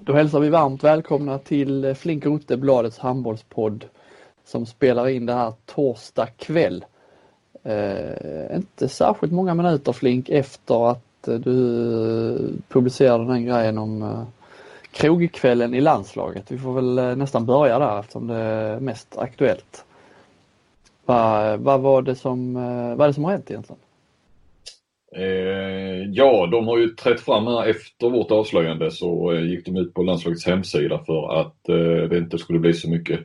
Då hälsar vi varmt välkomna till Flink Rote, Bladets handbollspodd som spelar in det här torsdag kväll. Eh, inte särskilt många minuter Flink efter att eh, du eh, publicerade den grejen om eh, krogkvällen i landslaget. Vi får väl eh, nästan börja där eftersom det är mest aktuellt. Vad va var det som, eh, vad är det som har hänt egentligen? Eh, ja, de har ju trätt fram här efter vårt avslöjande så eh, gick de ut på landslagets hemsida för att eh, det inte skulle bli så mycket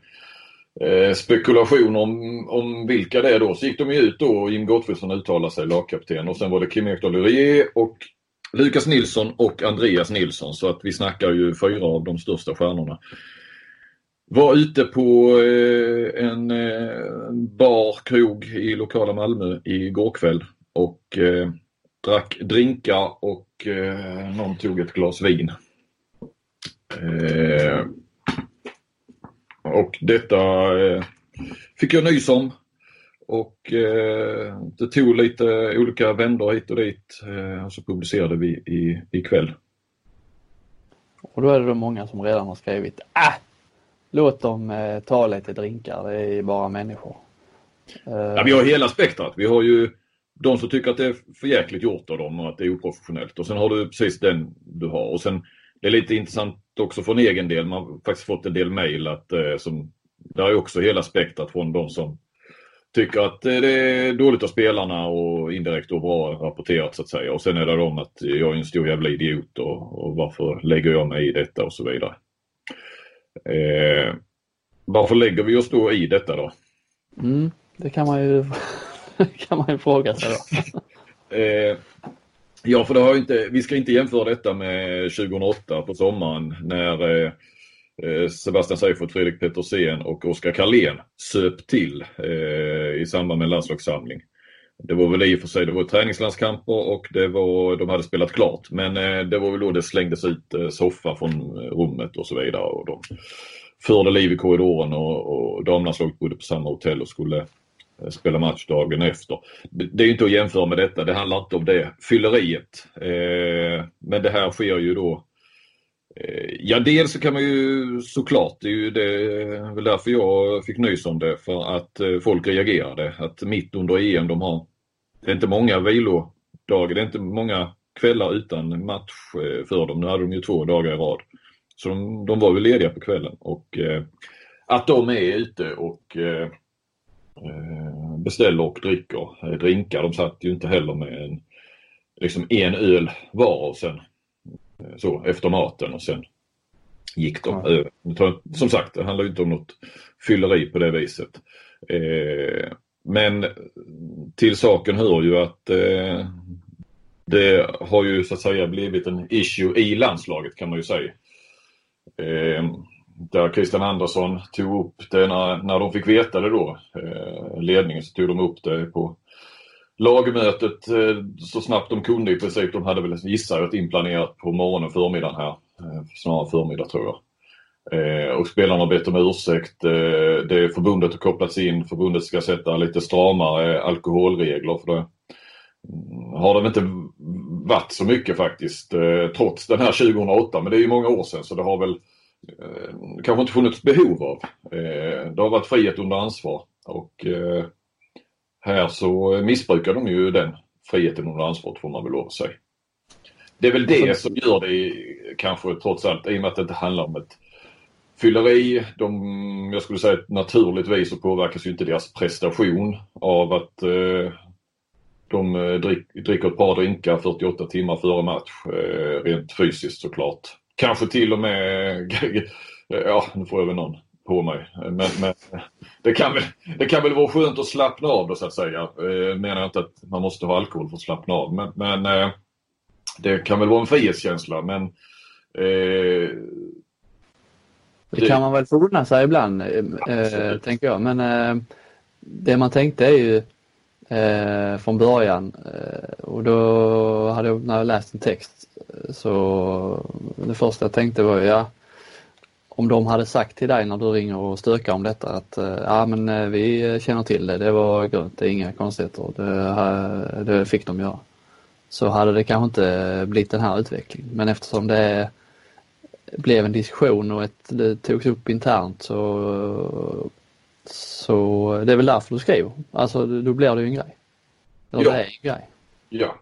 eh, spekulation om, om vilka det är då. Så gick de ju ut då och Jim Gottfridsson uttalade sig, lagkapten. Och sen var det Kim Ekdahl Lurie och Lukas Nilsson och Andreas Nilsson. Så att vi snackar ju fyra av de största stjärnorna. Var ute på eh, en eh, bar, krog i lokala Malmö igår kväll och eh, drack drinkar och eh, någon tog ett glas vin. Eh, och detta eh, fick jag nys om. Och eh, det tog lite olika vändor hit och dit eh, och så publicerade vi i, ikväll. Och då är det då många som redan har skrivit ah, låt dem eh, ta lite drinkar, det är bara människor. Ja, vi har hela spektrat. Vi har ju de som tycker att det är för jäkligt gjort av dem och att det är oprofessionellt. Och sen har du precis den du har. Och sen det är lite intressant också från egen del. Man har faktiskt fått en del mejl att eh, som, där är också hela spektrat från de som tycker att eh, det är dåligt av spelarna och indirekt och bra rapporterat så att säga. Och sen är det de att eh, jag är en stor jävla idiot och, och varför lägger jag mig i detta och så vidare. Eh, varför lägger vi oss då i detta då? Mm, det kan man ju kan man ju fråga sig då. eh, ja, för det har inte, vi ska inte jämföra detta med 2008 på sommaren när eh, Sebastian Seifert, Fredrik Petersen och Oskar Karlén söp till eh, i samband med en landslagssamling. Det var väl i och för sig det var träningslandskamper och det var, de hade spelat klart. Men eh, det var väl då det slängdes ut eh, soffa från eh, rummet och så vidare. Och de förde liv i korridoren och, och damlandslaget bodde på samma hotell och skulle Eh, spela match dagen efter. Det är inte att jämföra med detta, det handlar inte om det. Fylleriet. Eh, men det här sker ju då eh, Ja, dels så kan man ju såklart, det är ju det, väl därför jag fick nys om det, för att folk reagerade. Att mitt under EM, de har, det är inte många vilodagar, det är inte många kvällar utan match för dem. Nu hade de ju två dagar i rad. Så de, de var väl lediga på kvällen och att de är ute och Eh, beställer och dricker eh, drinkar. De satt ju inte heller med en, liksom en öl var och sen eh, så efter maten och sen gick de. Ja. Som sagt, det handlar ju inte om något fylleri på det viset. Men till saken hör ju att det har ju så att säga blivit en issue i landslaget kan man ju säga där Christian Andersson tog upp det när, när de fick veta det då, eh, ledningen, så tog de upp det på lagmötet eh, så snabbt de kunde i princip. De hade väl, gissar jag, inplanerat på morgonen och förmiddagen här. Eh, snarare förmiddag tror jag. Eh, och spelarna har bett om ursäkt. Eh, det förbundet har kopplats in. Förbundet ska sätta lite stramare alkoholregler för det mm, har det inte varit så mycket faktiskt eh, trots den här 2008 men det är ju många år sedan så det har väl kanske inte funnits behov av. Eh, det har varit frihet under ansvar och eh, här så missbrukar de ju den friheten under ansvaret får man väl lov att säga. Det är väl det som gör det kanske trots allt, i och med att det inte handlar om ett fylleri. De, jag skulle säga att naturligtvis så påverkas ju inte deras prestation av att eh, de eh, drick, dricker ett par drinkar 48 timmar före match, eh, rent fysiskt såklart kanske till och med, ja nu får jag väl någon på mig. Men, men det, kan väl, det kan väl vara skönt att slappna av då så att säga. Eh, menar inte att man måste ha alkohol för att slappna av. Men, men eh, det kan väl vara en frihetskänsla. Men, eh, det kan man väl få unna sig ibland, eh, tänker jag. Men eh, det man tänkte är ju eh, från början. Eh, och då hade jag, när jag läst en text så det första jag tänkte var ja om de hade sagt till dig när du ringer och stökar om detta att eh, ja men eh, vi känner till det, det var grönt, det är inga konstigheter, det, eh, det fick de göra. Så hade det kanske inte blivit den här utvecklingen. Men eftersom det blev en diskussion och ett, det togs upp internt så, så det är väl därför du skriver. Alltså då blir det ju en grej. Eller ja. det är en grej. Ja.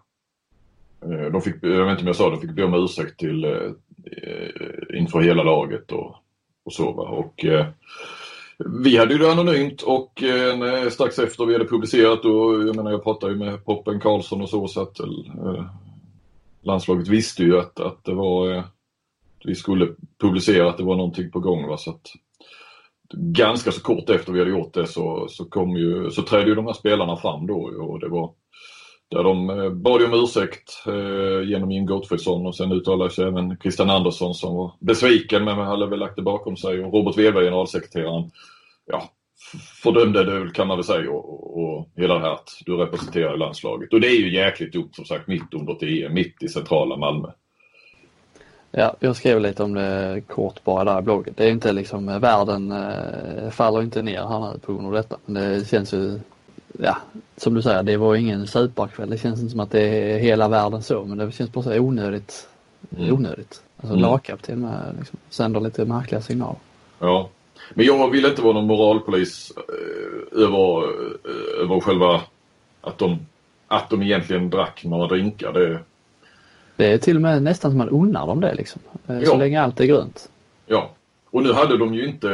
Eh, de fick, jag vet inte om jag sa de fick be om ursäkt till eh, inför hela laget och, och så. Va? Och, eh, vi hade ju det anonymt och eh, strax efter vi hade publicerat och jag menar jag pratade ju med Poppen Karlsson och så så att eh, landslaget visste ju att, att det var eh, vi skulle publicera att det var någonting på gång. Va? Så att, ganska så kort efter vi hade gjort det så, så, kom ju, så trädde ju de här spelarna fram då och det var där de eh, bad om ursäkt eh, genom Jim Gottfridsson och sen uttalade sig även Christian Andersson som var besviken men hade väl lagt det bakom sig och Robert Weber, generalsekreteraren, ja, fördömde det kan man väl säga och, och hela det här att du representerar landslaget. Och det är ju jäkligt dumt som sagt mitt under ett EM, mitt i centrala Malmö. Ja, jag skrev lite om det kort bara där i bloggen. Det är inte liksom, världen eh, faller inte ner här nu på grund av detta. Men det känns ju ja, som du säger, det var ingen superkväll. Det känns inte som att det är hela världen så, men det känns bara så onödigt. Mm. Onödigt. Alltså mm. lagkapten med liksom, sänder lite märkliga signaler. Ja, men jag vill inte vara någon moralpolis eh, över, eh, över själva att de, att de egentligen drack några drinkar. Det... det är till och med nästan som man unnar dem det liksom. Eh, så ja. länge allt är grönt. Ja, och nu hade de ju inte,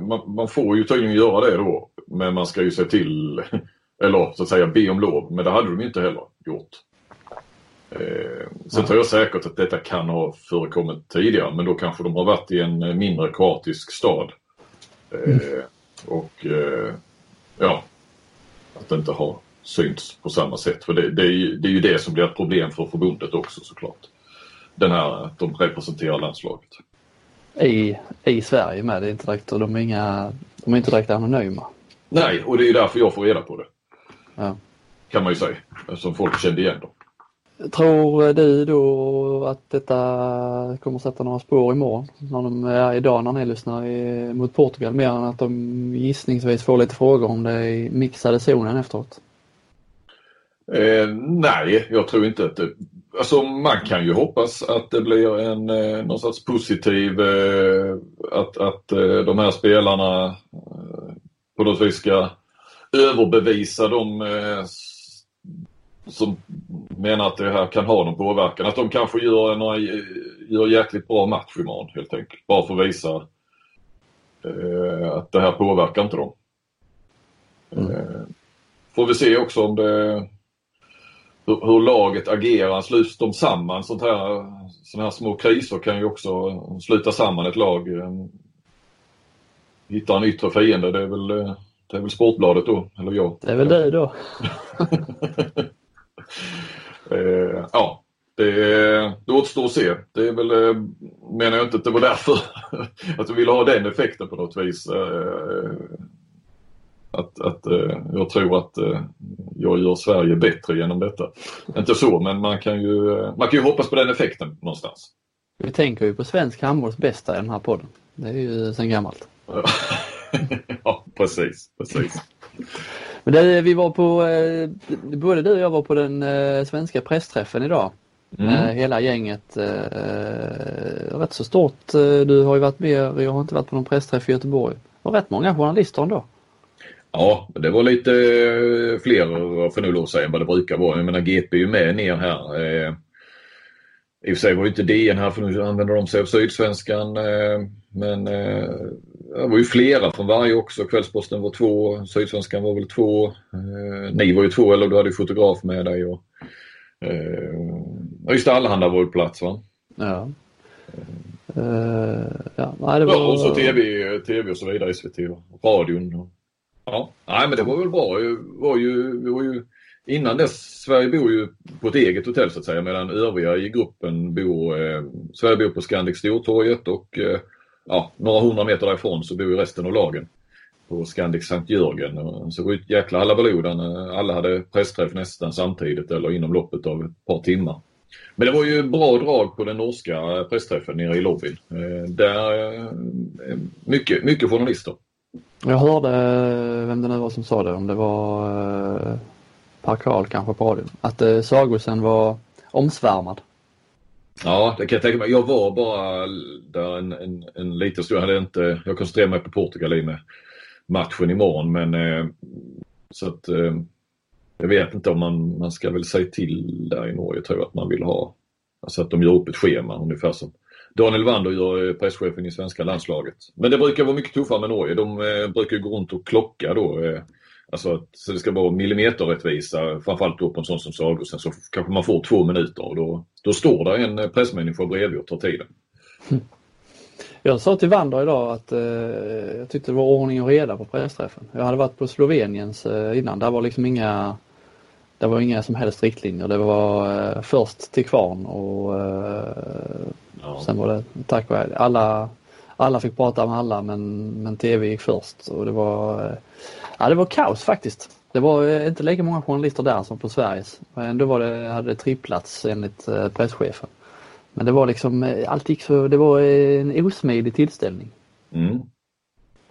man, man, får ju tydligen göra det då, men man ska ju se till, eller så att säga be om lov, men det hade de inte heller gjort. Eh, sen tror jag säkert att detta kan ha förekommit tidigare, men då kanske de har varit i en mindre kroatisk stad. Eh, mm. Och eh, ja, att det inte har synts på samma sätt. För det, det, är ju, det är ju det som blir ett problem för förbundet också såklart. Den här att de representerar landslaget i, i Sverige med. Det är inte direkt, de, är inga, de är inte direkt anonyma. Nej, och det är därför jag får reda på det. Ja. Kan man ju säga, eftersom folk kände igen dem. Tror du då att detta kommer sätta några spår imorgon? När de, ja, idag när ni lyssnar i, mot Portugal mer än att de gissningsvis får lite frågor om det i mixade zonen efteråt? Eh, nej, jag tror inte att det Alltså man kan ju hoppas att det blir en eh, någon sorts positiv, eh, att, att eh, de här spelarna eh, på något vis ska överbevisa de eh, som menar att det här kan ha någon påverkan. Att de kanske gör, några, gör jäkligt bra match imorgon helt enkelt. Bara för att visa eh, att det här påverkar inte dem. Mm. Eh, får vi se också om det hur, hur laget agerar. Sluts de samman, sånt här, sådana här små kriser kan ju också sluta samman ett lag. Hitta en yttre fiende, det är väl, det är väl Sportbladet då, eller jag. Det är väl du då. eh, ja, det, det återstår att se. Det är väl, eh, menar jag inte att det var därför att du ville ha den effekten på något vis. Eh, att, att uh, jag tror att uh, jag gör Sverige bättre genom detta. Inte så, men man kan ju, uh, man kan ju hoppas på den effekten någonstans. Vi tänker ju på svensk handbolls bästa i den här podden. Det är ju sedan gammalt. ja, precis, precis. Men det, vi var på, både du och jag var på den svenska pressträffen idag. Mm. Hela gänget, rätt så stort. Du har ju varit med, jag har inte varit på någon pressträff i Göteborg. Var rätt många journalister ändå. Ja, det var lite eh, fler för nu lov säga än vad det brukar vara. Jag menar GP är ju med ner här. Eh, I och för sig var ju inte DN här för nu använder de sig av Sydsvenskan. Eh, men det var ju flera från varje också. Kvällsposten var två, Sydsvenskan var väl två. Ni var ju två, eller du hade ju fotograf med dig. Och, just Allehanda var ju på plats va? Ja. Ja, nej, det var... och så TV, TV och så vidare, SVT och radion. Och... Ja, nej men det var väl bra. Det var ju, det var ju, innan dess, Sverige bor ju på ett eget hotell så att säga medan övriga i gruppen bor, eh, Sverige bor på Scandic Stortorget och eh, ja, några hundra meter därifrån så bor ju resten av lagen på Scandic Sankt Jörgen. Så det var ett jäkla halabaloo där alla hade pressträff nästan samtidigt eller inom loppet av ett par timmar. Men det var ju bra drag på den norska pressträffen nere i lobbyn. Eh, där, eh, mycket, mycket journalister. Jag hörde, eh, vem det nu var som sa det, om det var eh, Per Karl kanske på radion, att eh, Sagosen var omsvärmad. Ja, det kan jag tänka mig. Jag var bara där en, en, en liten stund. Jag, hade inte, jag koncentrerade mig på Portugal i med matchen imorgon. Men, eh, så att, eh, jag vet inte om man, man ska väl säga till där i Norge tror jag att man vill ha, alltså att de gör upp ett schema ungefär som Daniel Wander gör eh, presschefen i svenska landslaget. Men det brukar vara mycket tuffare med Norge. De eh, brukar gå runt och klocka då. Eh, alltså att, så det ska vara millimeterrättvisa, framförallt då på en sån som Sagosen så kanske man får två minuter och då, då står det en pressmänniska bredvid och tar tiden. Hm. Jag sa till Wander idag att eh, jag tyckte det var ordning och reda på pressträffen. Jag hade varit på Sloveniens eh, innan. Där var liksom inga det var inga som helst riktlinjer. Det var eh, först till kvarn och eh, ja. sen var det tack och alla, alla fick prata med alla men, men TV gick först och det var, eh, ja, det var kaos faktiskt. Det var eh, inte lika många journalister där som på Sveriges. Ändå var det, hade det tripplats enligt eh, presschefen. Men det var liksom, allt gick så, det var en osmidig tillställning. Mm.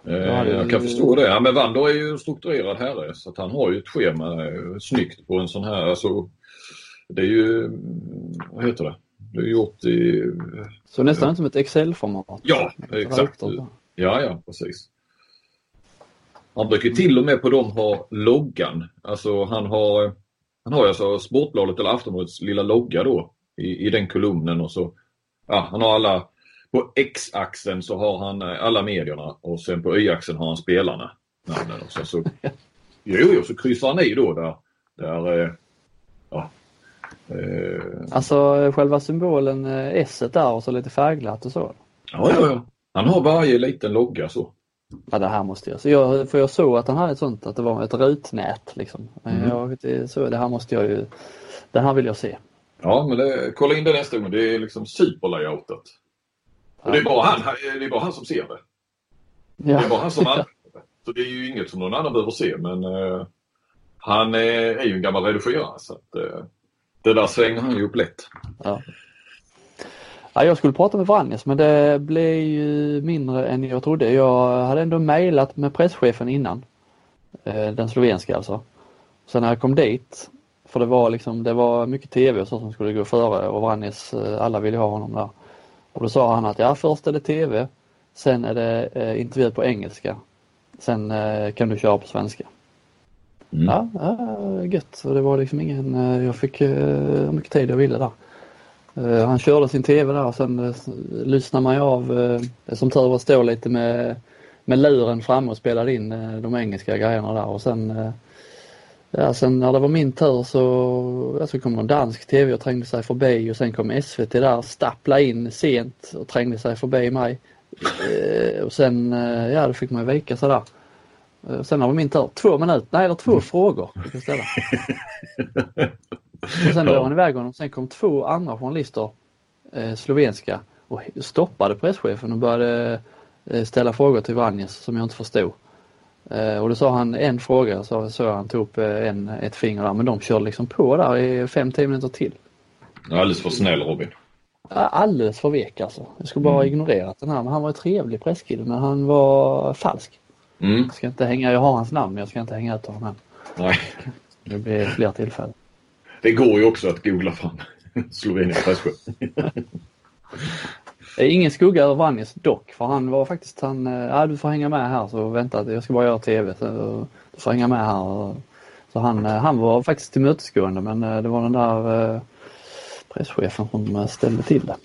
Eh, jag kan förstå det. Ja, men Wander är ju en strukturerad herre så att han har ju ett schema snyggt på en sån här. Alltså, det är ju, vad heter det? Det är gjort i... Så nästan ja. som ett Excel-format? Ja, exakt. Ja, ja, precis. Han brukar till och med på dem ha loggan. Alltså han har, han har alltså Sportbladet eller Aftonbladets lilla logga då i, i den kolumnen och så, ja han har alla på X-axeln så har han eh, alla medierna och sen på Y-axeln har han spelarna. Namnen och så, så, jo, jo, så kryssar han i då där, där eh, ja, Alltså själva symbolen eh, S där och så lite färgglatt och så? Ja, ja, ja. Han har varje liten logga så. Ja det här måste jag. Så jag för jag såg att han hade ett sånt, att det var ett rutnät liksom. Mm. Jag, det, så, det här måste jag ju, den här vill jag se. Ja men det, kolla in det nästa gång. Det är liksom superlayoutat. Och det är bara han, det är bara han som ser det. Ja. Det är bara han som använder det. Så det är ju inget som någon annan behöver se men uh, han är, är, ju en gammal redigerare så att uh, det där svänger han ju upp lätt. Ja. Ja, jag skulle prata med Vranjes men det blev ju mindre än jag trodde. Jag hade ändå mejlat med presschefen innan. Eh, den slovenska alltså. Sen när jag kom dit, för det var liksom, det var mycket TV och så som skulle gå före och Vranjes, eh, alla ville ha honom där. Och då sa han att ja, först är det TV, sen är det eh, intervju på engelska, sen kan du köra på svenska. Mm. Ja, ja, gött. Och det var liksom ingen, eh, jag fick eh, hur mycket tid jag ville där. Eh, han körde sin TV där och sen lyssnade man ju av, som tur var, stå lite med, med luren framme och spelade in de engelska grejerna där och sen Ja, sen när det var min tur så, ja, så kom någon dansk TV och trängde sig förbi och sen kom SVT där, stappla in sent och trängde sig förbi mig. Och sen, ja då fick man vika sig där sen när det var min tur, två minuter, nej eller två frågor fick jag ställa. och sen drog han iväg honom. Sen kom två andra journalister, eh, slovenska, och stoppade presschefen och började eh, ställa frågor till Vranjes som jag inte förstod. Eh, och då sa han en fråga, så, så han tog upp eh, en, ett finger där, men de körde liksom på där i 5-10 minuter till. Alldeles för snäll Robin. Alldeles för vek alltså. Jag skulle bara mm. ignorerat den här, men han var en trevlig presskille men han var falsk. Mm. Jag ska inte hänga, jag har hans namn men jag ska inte hänga ut honom än. Nej. Det blir fler tillfällen. Det går ju också att googla fram Slovenien presschef. Ingen skugga över Vannis dock, för han var faktiskt han, eh, ja du får hänga med här så vänta, jag ska bara göra TV. Så, du får hänga med här. Så han, eh, han var faktiskt tillmötesgående men eh, det var den där presschefen som ställde till det.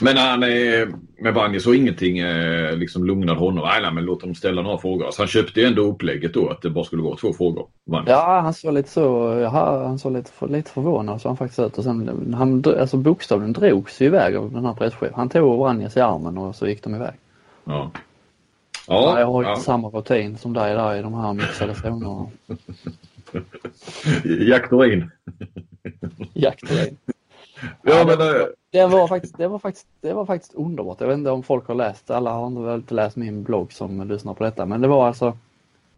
Men han är med Bangi så ingenting eh, liksom lugnade honom. Nej, nej, men låt dem ställa några frågor. Så han köpte ju ändå upplägget då att det bara skulle vara två frågor. Bangi. Ja, han såg lite så, jaha, han såg lite, lite förvånad så han faktiskt ut. Och sen, han, alltså bokstavligen drogs ju iväg av den här presschefen. Han tog Vranjes i armen och så gick de iväg. Ja. Ja, jag har ju ja. samma rutin som dig där i de här mixade zonerna. Jaktorin. Jaktorin. Ja, men, det, det, var faktiskt, det, var faktiskt, det var faktiskt underbart. Jag vet inte om folk har läst, alla har väl inte läst min blogg som lyssnar på detta, men det var alltså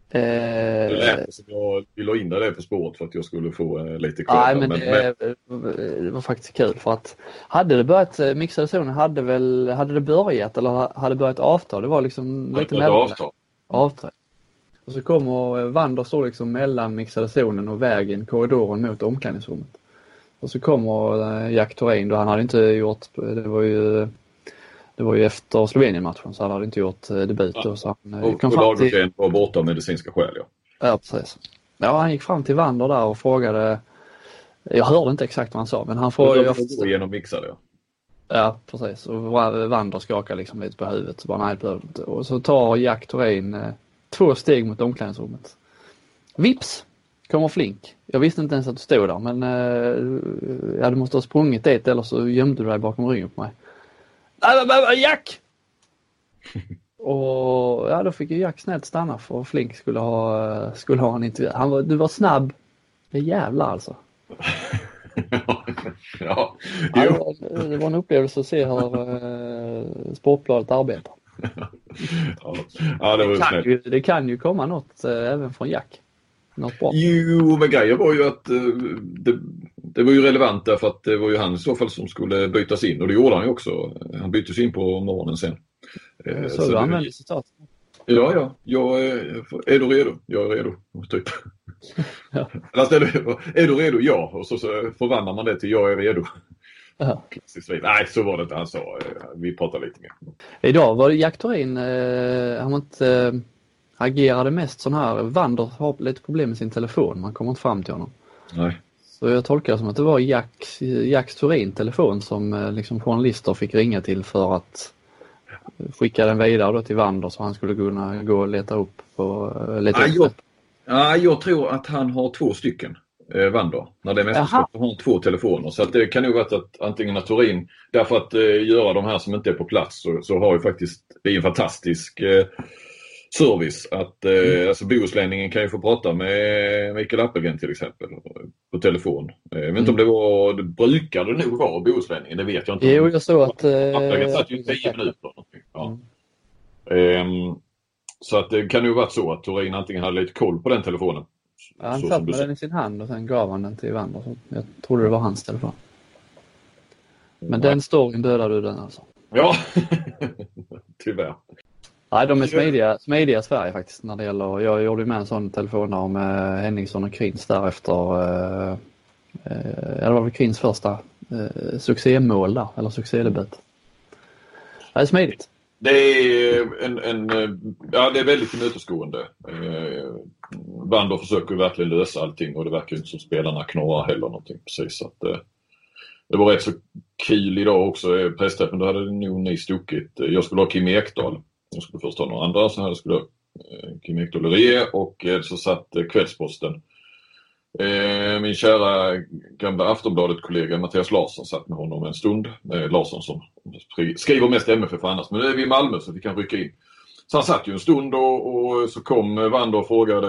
Eh, det jag ville in det på spåret för att jag skulle få eh, lite kvar. Nej, men, men, det, men, det, var faktiskt kul för att hade det börjat, eh, mixade zonen hade väl, hade det börjat eller hade börjat avtal? Det var liksom lite mellan. Avtal. avtal. Och så kommer Wander står liksom mellan mixade zonen och vägen, korridoren mot omklädningsrummet. Och så kommer Jack Thorin då, han hade inte gjort, det var ju det var ju efter Slovenien-matchen så han hade inte gjort debut. Ja. så han, och och Lagergren var borta av medicinska skäl ja. Ja precis. Ja han gick fram till Wander där och frågade Jag hörde inte exakt vad han sa men han frågade Jag går igenom mixade ja. Ja precis och Wander skakar liksom lite på huvudet. Så bara, nej, det inte. Och så tar Jack Thorin eh, två steg mot omklädningsrummet. Vips kommer Flink. Jag visste inte ens att du stod där men eh, ja, du måste ha sprungit dit eller så gömde du dig bakom ryggen på mig. Jack! och ja, då fick ju Jack snällt stanna för Flink skulle ha, skulle ha en intervju. Han var, du var snabb. Det jävlar alltså. ja, Ja, det, var, en upplevelse att se hur uh, Sportbladet arbetar. ja. det var Det kan, ju, det kan ju komma något uh, även från Jack. Något bra. Jo, men grejen var ju att eh, det, det var ju relevant därför att det var ju han i så fall som skulle bytas in och det gjorde han ju också. Han byttes in på morgonen sen. Eh, Så du använder citat. Ja, ja. Jag är, är du redo? Jag är redo. Typ. Ja. Alltså, är, du, är du redo? Ja. Och så, så förvandlar man det till jag är redo. Ja. Nej, så var det inte han sa. Eh, Vi pratar lite mer. Idag var det Jack Thorin, han var inte, agerade mest sån här, Wander har lite problem med sin telefon, man kommer inte fram till honom. Nej. Så jag tolkar det som att det var Jack, Jacks Thorin telefon som uh, liksom journalister fick ringa till för att skicka den vidare då till Wander så han skulle kunna gå och leta upp på, uh, leta upp jag, ja, jag tror att han har två stycken. Eh, Wander. När det är mästerskap har han två telefoner. Så att det kan nog vara att antingen att Turin, därför att eh, göra de här som inte är på plats så, så har ju faktiskt, det är en fantastisk eh, service att eh, alltså Bohuslänningen kan ju få prata med Mikael Appelgren till exempel på telefon. Eh, jag vet inte om det var, det brukar det nog vara Bohuslänningen, det vet jag inte. Jo, jag såg att... Uh, Appelgren satt ju 10 minuter. någonting. Ja. Ehm, så att det kan nog varit så att Turin antingen hade lite koll på den telefonen. Ja, han satt med den i sin hand och sen gav han den till Wander. Jag trodde det var hans telefon. Men den storyn dödade du den alltså? Ja, tyvärr. Nej, de är smidiga, smidiga Sverige faktiskt när det gäller, jag gjorde ju med en sån telefon med Henningsson och Krins där efter, eh, eh, det var väl Krins första eh, succémål där, eller succédebut. Det är smidigt. Det är en, en ja det är väldigt tillmötesgående. Eh, Wander försöker verkligen lösa allting och det verkar inte som spelarna knorrar heller någonting precis. Så att, eh, det var rätt så kul idag också, pressträffen, då hade nog ni stuckit. Jag skulle ha Kim Ekdahl. Jag skulle först ha några andra, så hade skulle jag Kim Ekdahl och eh, så satt eh, Kvällsposten. Eh, min kära gamla Aftonbladet-kollega Mattias Larsson satt med honom en stund. Larsson som skriver mest MFF annars, men nu är vi i Malmö så vi kan rycka in. Så han satt ju en stund och, och så kom Wander och frågade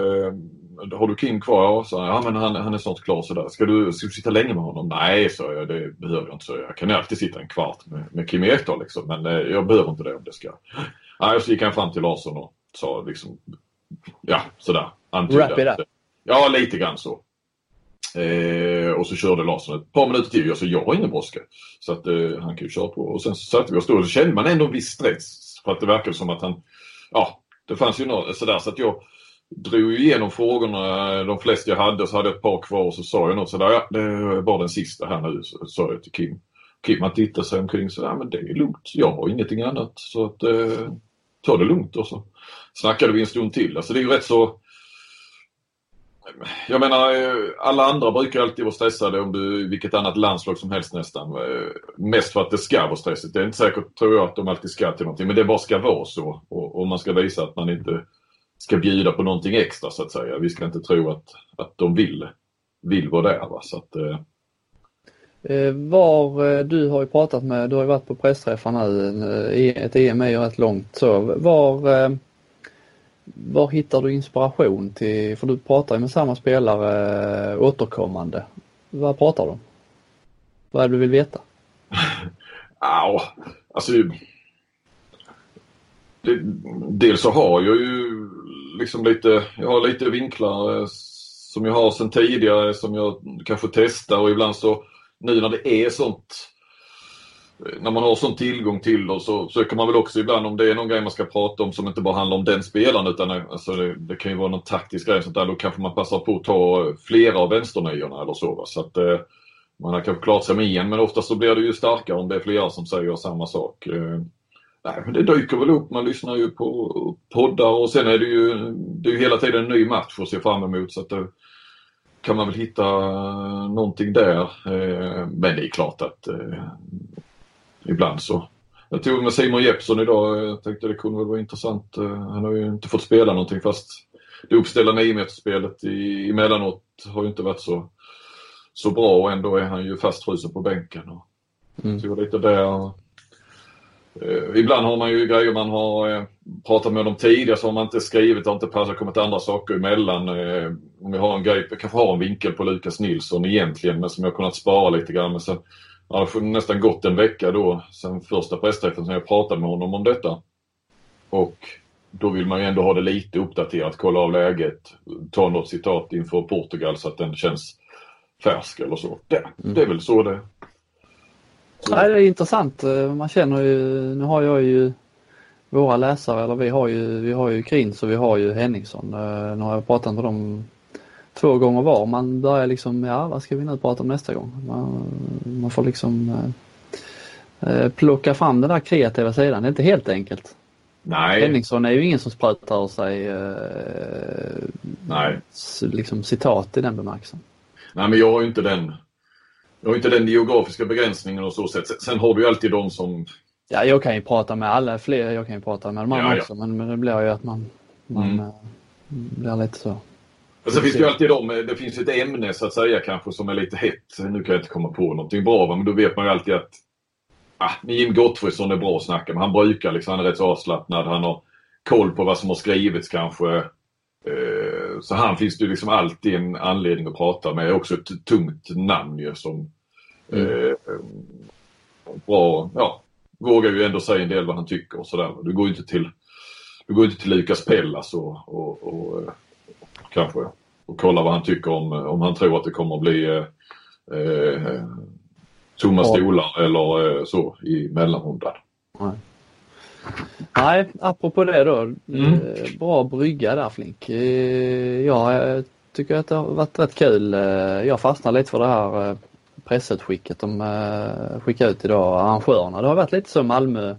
Har du Kim kvar? Ja, så, ja men han, han är snart klar sådär. Ska du, ska du sitta länge med honom? Nej, sa jag. Det behöver jag inte. Så jag kan ju alltid sitta en kvart med, med Kim Ekdahl liksom. Men eh, jag behöver inte det om det ska. Nej, så gick han fram till Larsson och sa liksom Ja, sådär. Wrap it up. Ja, lite grann så. Eh, och så körde Larsson ett par minuter till. Jag sa jag har ingen brådska. Så att eh, han kan ju köra på. Och sen så satte vi oss då och så kände man ändå en viss stress. För att det verkade som att han, ja, det fanns ju något sådär så att jag drog igenom frågorna, de flesta jag hade, så hade jag ett par kvar och så sa jag något sådär, ja det är bara den sista här nu, så sa jag till Kim. Kim han tittade sig omkring så, ja men det är lugnt, jag har ingenting annat så att eh, ta det lugnt och så snackade vi en stund till. Alltså det är ju rätt så jag menar, eh, alla andra brukar alltid vara stressade om du, vilket annat landslag som helst nästan. Eh, mest för att det ska vara stressigt. Det är inte säkert, tror jag, att de alltid ska till någonting. Men det bara ska vara så. Och, och man ska visa att man inte ska bjuda på någonting extra så att säga. Vi ska inte tro att, att de vill, vill vara där. Va? Så att, Eh, Eh, var, eh, du har ju pratat med, du har ju varit på pressträffar nu, eh, ett EM är ju rätt långt så. Var, var hittar du inspiration till, för du pratar ju med samma spelare återkommande. Vad pratar du om? Vad är det du vill veta? Ja, alltså det, dels så har jag ju liksom lite, jag har lite vinklar som jag har sedan tidigare som jag kanske testar och ibland så nu när det är sånt eh, när man har sån tillgång till dem så söker man väl också ibland om det är någon grej man ska prata om som inte bara handlar om den spelaren utan eh, alltså det, det kan ju vara någon taktisk grej sånt där. Då kanske man passar på att ta eh, flera av vänsterniorna eller så. Va? så att, eh, man har kanske klarat sig med en men oftast så blir det ju starkare om det är flera som säger samma sak. Eh, nej, men det dyker väl upp, man lyssnar ju på poddar och sen är det ju, det är ju hela tiden en ny match att se fram emot så att det kan man väl hitta någonting där. Eh, men det är klart att eh, ibland så jag tog med Simon Jeppsson idag. Jag tänkte det kunde väl vara intressant. Eh, han har ju inte fått spela någonting fast det uppställda 9 spelet emellanåt har ju inte varit så, så bra och ändå är han ju fastfrusen på bänken. Och mm. Så lite där. Eh, ibland har man ju grejer man har eh, pratat med dem tidigare så har man inte skrivit, det har inte passat, kommit andra saker emellan. Eh, om vi har en grej, jag kanske har en vinkel på Lukas Nilsson egentligen men som jag kunnat spara lite grann. Men sen ja, det har nästan gått en vecka då sen första pressträffen som jag pratade med honom om detta. Och då vill man ju ändå ha det lite uppdaterat, kolla av läget, ta något citat inför Portugal så att den känns färsk eller så. Det, det är väl så det. Nej, det är intressant. Man känner ju, nu har jag ju våra läsare, eller vi har ju, vi har ju Krins och vi har ju Henningsson. Eh, nu har jag pratat med dem två gånger var. Man börjar liksom, ja vad ska vi nu prata om nästa gång? Man, man får liksom eh, eh, plocka fram den där kreativa sidan. Det är inte helt enkelt. Nej. Henningsson är ju ingen som sprutar ur sig eh, Nej. liksom citat i den bemärkelsen. Nej men jag har ju inte den jag har inte den geografiska begränsningen och så sätt. Sen har du ju alltid de som... Ja, jag kan ju prata med alla fler. Jag kan ju prata med de andra ja, också. Ja. Men, men det blir ju att man, man mm. blir lite så. Och sen finns det ju alltid de, det finns ett ämne så att säga kanske som är lite hett. Nu kan jag inte komma på någonting bra men då vet man ju alltid att ah, Jim Gottfridsson är bra att snacka med. Han brukar liksom, han är rätt så avslappnad. Han har koll på vad som har skrivits kanske. Eh, så han finns det ju liksom alltid en anledning att prata med. Också ett tungt namn ju som mm. eh, bra, ja, vågar ju ändå säga en del vad han tycker och sådär. Du går inte till du går inte till Lukas Pellas och, och, och, och kanske och kolla vad han tycker om, om han tror att det kommer att bli eh, eh tomma stolar eller eh, så i mellanrundan. Nej. Nej, apropå det då. Mm. Eh, bra brygga där Flink. Eh, ja, jag tycker att det har varit rätt kul. Jag fastnar lite för det här pressutskicket de skickade ut idag, arrangörerna. Det har varit lite så Malmö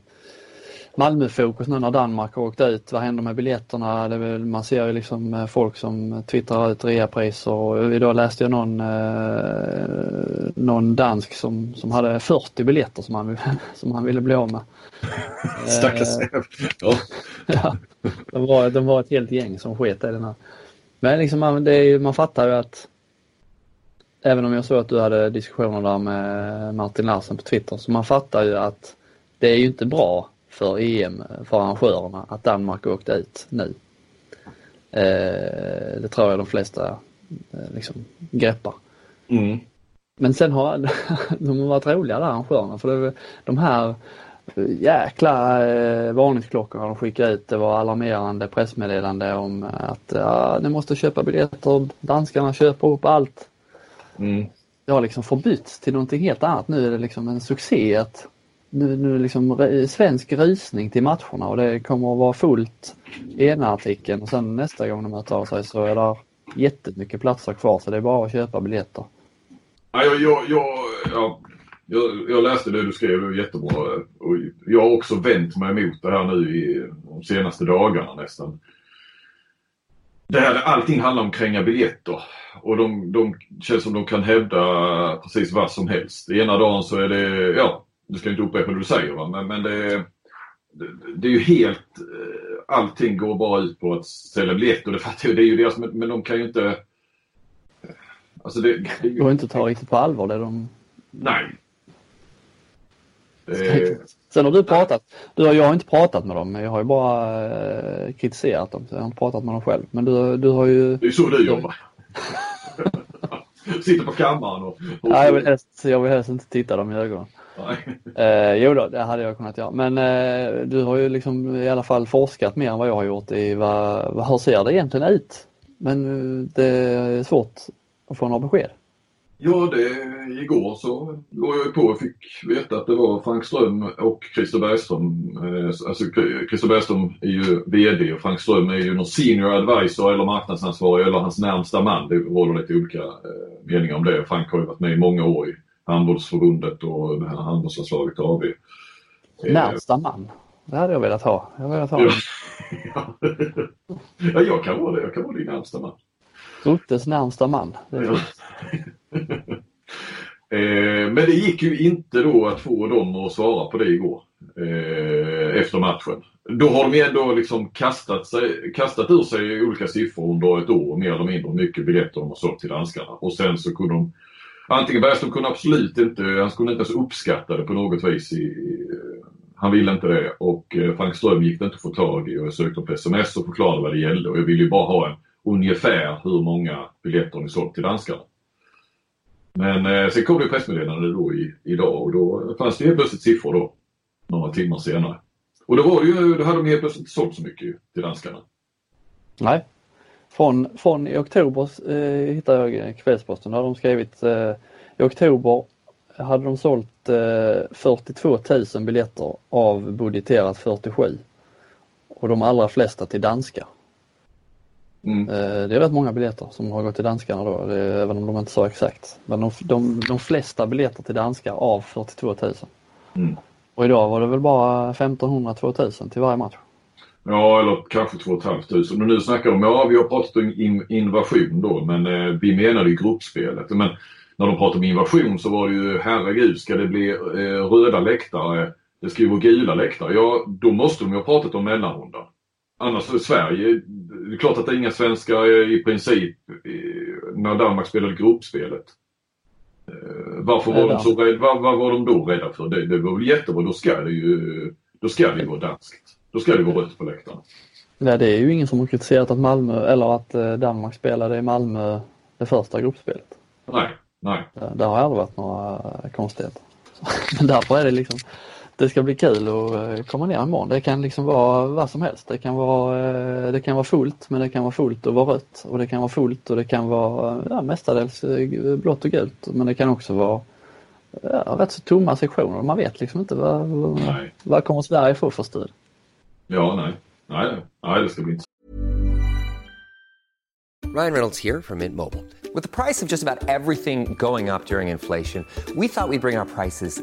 Malmö-fokus nu när Danmark har åkt ut. Vad händer med biljetterna? Väl, man ser ju liksom eh, folk som twittrar ut reapriser. Idag läste jag någon, eh, någon dansk som, som hade 40 biljetter som han, som han ville bli av med. Stackars eh, ja, de, var, de var ett helt gäng som sket i den här. Men liksom man, det är, man fattar ju att Även om jag såg att du hade diskussioner där med Martin Larsen på Twitter så man fattar ju att det är ju inte bra för EM för arrangörerna att Danmark åkte ut nu. Eh, det tror jag de flesta eh, liksom greppar. Mm. Men sen har de har varit roliga där arrangörerna för det, de här jäkla eh, varningsklockorna de skickade ut. Det var alarmerande pressmeddelande om att ja, ni måste köpa biljetter, danskarna köper upp allt. Mm. Det har liksom förbytts till någonting helt annat. Nu är det liksom en succé att nu, nu liksom svensk rysning till matcherna och det kommer att vara fullt i ena artikeln och sen nästa gång de hör av sig så är det jättemycket platser kvar så det är bara att köpa biljetter. Ja, jag, jag, jag, jag, jag läste det du skrev, jättebra. Och jag har också vänt mig emot det här nu i de senaste dagarna nästan. Det här, allting handlar om kränga biljetter och de, de känns som de kan hävda precis vad som helst. Ena dagen så är det, ja, du ska inte upprepa det du säger va? men, men det, det, det, är ju helt, eh, allting går bara ut på att sälja biljetter. Det fattar jag, det är ju deras, men de kan ju inte... Alltså det, det går inte att ta riktigt på allvar det de... Nej. Det... Sen har du pratat, du har, jag har inte pratat med dem, jag har ju bara eh, kritiserat dem, så jag har inte pratat med dem själv. Men du, du har ju... Det är så du jobbar. Sitter på kammaren och... och... Ja, jag, vill helst, jag vill helst inte titta dem i ögonen. Eh, jo då, det hade jag kunnat göra. Men eh, du har ju liksom i alla fall forskat mer än vad jag har gjort i vad, vad, hur ser det egentligen ut? Men eh, det är svårt att få några besked. Ja, det, igår så låg jag på och fick veta att det var Frank Ström och Christer Bergström. Eh, alltså Christer Bergström är ju VD och Frank Ström är ju någon senior advisor eller marknadsansvarig eller hans närmsta man. Det råder lite olika eh, meningar om det. Frank har ju varit med i många år i handbollsförbundet och det här handbollsanslaget AB. Närmsta man. Det hade jag velat ha. Jag velat ha. Ja. ja, jag kan vara det. Jag kan vara din närmsta man. Ruttes närmsta man. Det eh, men det gick ju inte då att få dem att svara på det igår. Eh, efter matchen. Då har de ändå liksom kastat, sig, kastat ur sig olika siffror under ett år mer eller mindre mycket biljetter de har sålt till danskarna. Och sen så kunde de Antingen Bergström kunde absolut inte, han skulle inte ens uppskatta det på något vis. I, han ville inte det och eh, Frank Ström gick det inte att få tag i och jag sökte på sms och förklarade vad det gällde och jag ville ju bara ha en ungefär hur många biljetter ni sålt till danskarna. Men eh, sen kom det pressmeddelande då i, idag och då fanns det helt plötsligt siffror då. Några timmar senare. Och då var det ju, då hade de helt plötsligt inte sålt så mycket till danskarna. Nej. Från, från i oktober eh, hittade jag eh, Kvällsposten. Då hade de skrivit eh, i oktober hade de sålt eh, 42 000 biljetter av budgeterat 47. Och de allra flesta till danskar. Mm. Eh, det är rätt många biljetter som har gått till danskarna då, det, även om de inte sa exakt. Men de, de, de flesta biljetter till danska av 42 000. Mm. Och idag var det väl bara 1500-2000 till varje match. Ja, eller kanske 2 500. Och nu snackar de, ja vi har pratat om in, invasion då, men eh, vi menade ju gruppspelet. Men när de pratade om invasion så var det ju, herregud, ska det bli eh, röda läktare? Det ska ju vara gula läktare. Ja, då måste de ju ha pratat om mellanrundan. Annars är Sverige, det är klart att det är inga svenskar i princip när Danmark spelade gruppspelet. Eh, varför var de så rädda? Vad, vad, var de då rädda för? Det, det var väl jättebra, då ska det ju, då ska det vara danskt. Då ska det vara rött på läktaren. Nej, det är ju ingen som har kritiserat att Malmö eller att eh, Danmark spelade i Malmö det första gruppspelet. Nej, nej. Det har aldrig varit några konstigheter. Men därför är det liksom det ska bli kul att eh, komma ner imorgon. Det kan liksom vara vad som helst. Det kan vara, eh, det kan vara fullt men det kan vara fullt och vara rött och det kan vara fullt och det kan vara ja, mestadels eh, blått och gult men det kan också vara ja, rätt så tomma sektioner. Man vet liksom inte vad, vad kommer Sverige få för stöd. Ja, nej. Nej, nej det ska bli intressant. Ryan Reynolds here from Mint Mobile. With the price of just about everything going up during inflation, we thought we'd bring our prices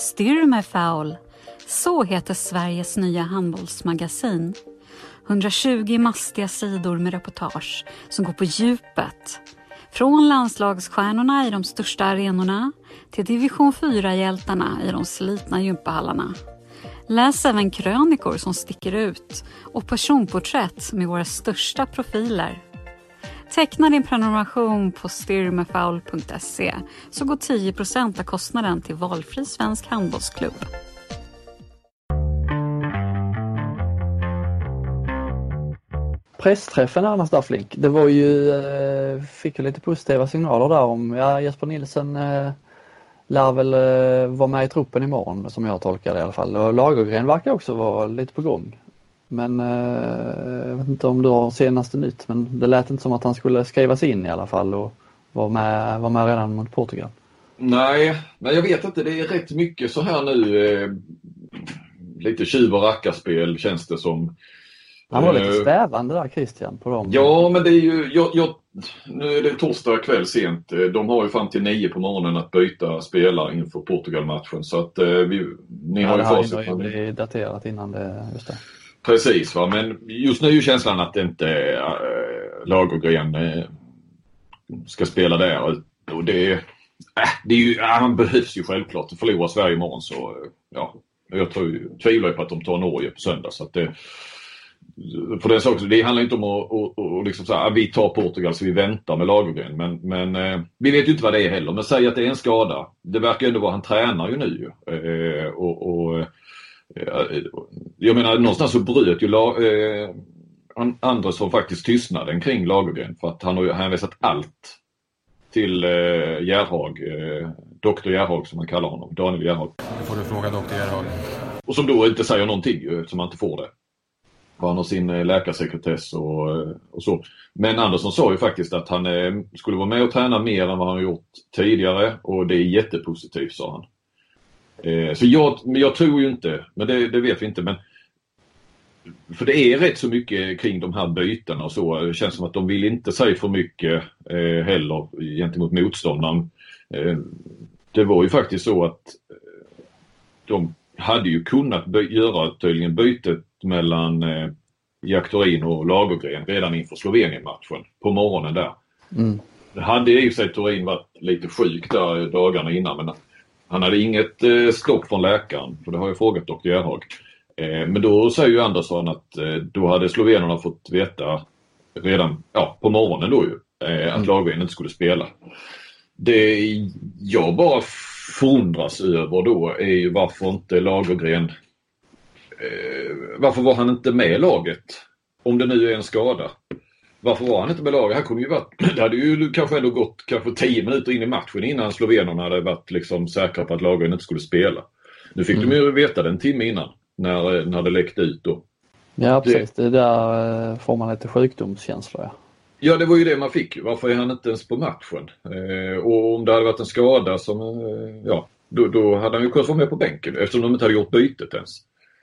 Styrmefoul. Så heter Sveriges nya handbollsmagasin. 120 mastiga sidor med reportage som går på djupet. Från landslagsstjärnorna i de största arenorna till division 4-hjältarna i de slitna gympahallarna. Läs även krönikor som sticker ut och personporträtt med våra största profiler. Teckna din prenumeration på styrmefoul.se så går 10% av kostnaden till valfri svensk handbollsklubb. Pressträffen annars där Flink, det var ju, eh, fick ju lite positiva signaler där om, ja Jesper Nilsson eh, lär väl eh, vara med i truppen imorgon som jag tolkar det i alla fall. Och Lagergren verkar också vara lite på gång. Men eh, jag vet inte om du har senaste nytt men det lät inte som att han skulle skrivas in i alla fall och vara med, var med redan mot Portugal. Nej, men jag vet inte. Det är rätt mycket så här nu. Eh, lite tjuv och rackarspel känns det som. Han var lite eh, svävande där Christian på dem. Ja, men det är ju, jag, jag, nu är det torsdag kväll sent. Eh, de har ju fram till nio på morgonen att byta spelare inför Portugal-matchen. Så att vi, ni ja, har ju facit. Det har ju daterat innan det, just det. Precis, va? men just nu är ju känslan att det inte äh, Lagergren äh, ska spela där. Och det, äh, det är ju, äh, han behövs ju självklart. Förlorar Sverige imorgon så, eh, ja. Jag tror, tvivlar ju på att de tar Norge på söndag. Så att det, för den saken, det handlar inte om att, att, att liksom så här, ah, vi tar Portugal så vi väntar med Lagergren. Men, men eh, vi vet ju inte vad det är heller. Men säg att det är en skada. Det verkar ändå vara, han tränar ju nu eh, och, och jag menar någonstans så bröt ju eh, Andersson faktiskt tystnaden kring Lagergren för att han har ju hänvisat allt till eh, Gerhag, eh, Dr Gerhag som man kallar honom, Daniel Gerhag. Det får du fråga Dr Gerhag. Och som då inte säger någonting eftersom han inte får det. Han har sin eh, läkarsekretess och, eh, och så. Men Andersson sa ju faktiskt att han eh, skulle vara med och träna mer än vad han har gjort tidigare och det är jättepositivt sa han. Eh, så jag, jag tror ju inte, men det, det, vet vi inte, men för det är rätt så mycket kring de här bytena och så. Det känns som att de vill inte säga för mycket eh, heller gentemot motståndaren. Eh, det var ju faktiskt så att eh, de hade ju kunnat göra tydligen bytet mellan eh, Jack Thorin och Lagergren redan inför Slovenien-matchen på morgonen där. Mm. Det hade i och för sig Thorin varit lite sjuk där dagarna innan men han hade inget eh, stopp från läkaren, för det har jag frågat Dr. Gerhag. Eh, men då säger ju Andersson att eh, då hade slovenerna fått veta redan ja, på morgonen då ju eh, att mm. Lagergren inte skulle spela. Det jag bara förundras över då är ju varför inte Lagergren eh, varför var han inte med i laget? Om det nu är en skada. Varför var han inte med laget? Han kunde ju varit, det hade ju kanske ändå gått kanske 10 minuter in i matchen innan slovenerna hade varit liksom säkra på att Lagergren inte skulle spela. Nu fick mm. de ju veta det en timme innan när, när det läckte ut då. Ja precis, det, det där eh, får man lite sjukdomskänsla ja. Ja det var ju det man fick. Varför är han inte ens på matchen? Eh, och om det hade varit en skada som, eh, ja, då, då, hade han ju kunnat vara med på bänken eftersom de inte hade gjort bytet ens.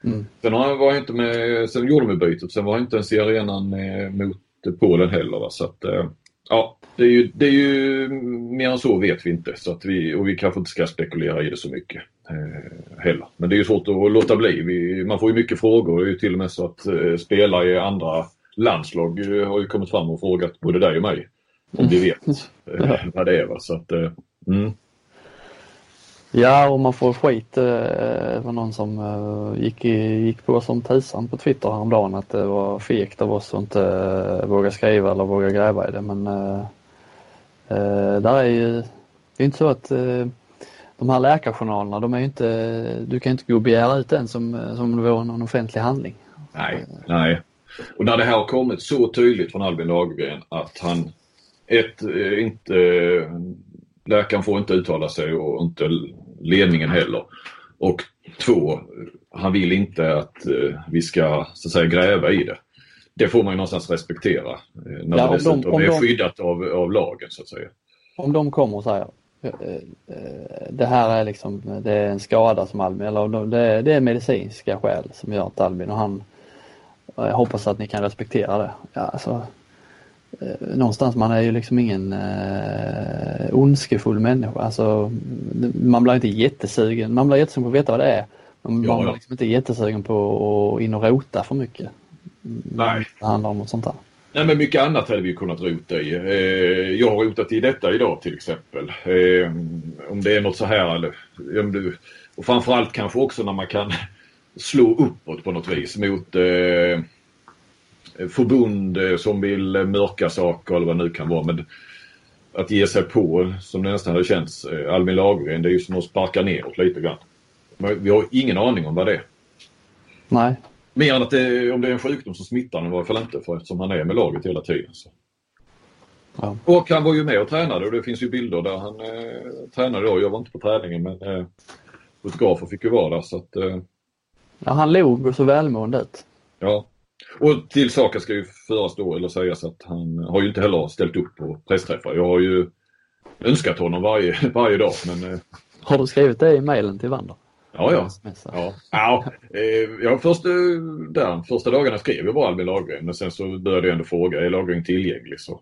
Mm. Sen var han inte med, sen gjorde de bytet, sen var han inte ens i arenan eh, mot Polen heller. Va? Så att, eh, ja, det är, ju, det är ju mer än så vet vi inte. Så att vi, och vi kanske inte ska spekulera i det så mycket eh, heller. Men det är ju svårt att låta bli. Vi, man får ju mycket frågor. Det är ju till och med så att eh, spelare i andra landslag eh, har ju kommit fram och frågat både dig och mig om vi vet eh, vad det är. Va? Så att, eh, mm. Ja, och man får skit. Eh, det var någon som eh, gick, gick på som tusan på Twitter häromdagen att det var fegt av oss att inte eh, våga skriva eller våga gräva i det. Men äh, där är ju, det är inte så att äh, de här läkarjournalerna, de är ju inte, du kan inte gå och begära ut den som, som det vore någon offentlig handling. Nej, nej. Och när det här har kommit så tydligt från Albin Lagergren att han ett, inte, läkaren får inte uttala sig och inte ledningen heller. Och två, han vill inte att eh, vi ska så att säga gräva i det. Det får man ju någonstans respektera. Eh, när ja, det dessutom de, är de, skyddat av, av lagen så att säga. Om de kommer och säger eh, det här är liksom det är en skada som Albin, eller det, det är medicinska skäl som gör att Albin och han jag hoppas att ni kan respektera det. Ja, alltså, någonstans, man är ju liksom ingen eh, ondskefull människa. Alltså, man blir inte jättesugen, man blir jättesugen på att veta vad det är. Man, ja, blir liksom inte jättesugen på att in och rota för mycket. Nej. Det handlar om något sånt där. Nej men mycket annat hade vi kunnat rota i. Eh, jag har rotat i detta idag till exempel. Eh, om det är något så här eller, och framförallt kanske också när man kan slå uppåt på något vis mot eh, förbund eh, som vill mörka saker eller vad det nu kan vara. Men att ge sig på, som det nästan hade känts, eh, Albin Lagergren, det är ju som att sparka neråt lite grann. Men vi har ingen aning om vad det är. Nej. Mer än att det, om det är en sjukdom så smittar den i varje fall inte för eftersom han är med laget hela tiden. Så. Ja. Och han var ju med och tränade och det finns ju bilder där han eh, tränade då. Jag var inte på träningen men eh, fotografer fick ju vara där så att eh, Ja, han log så välmående ut. Ja. Och till saken ska ju föras då, eller sägas att han har ju inte heller ställt upp på pressträffar. Jag har ju önskat honom varje, varje dag men... Eh... Har du skrivit det i mejlen till Wander? Ja, ja. ja. ja eh, ja först, eh, där, första dagarna skrev jag bara Albin Lagergren men sen så började jag ändå fråga, är Lagergren tillgänglig? Så.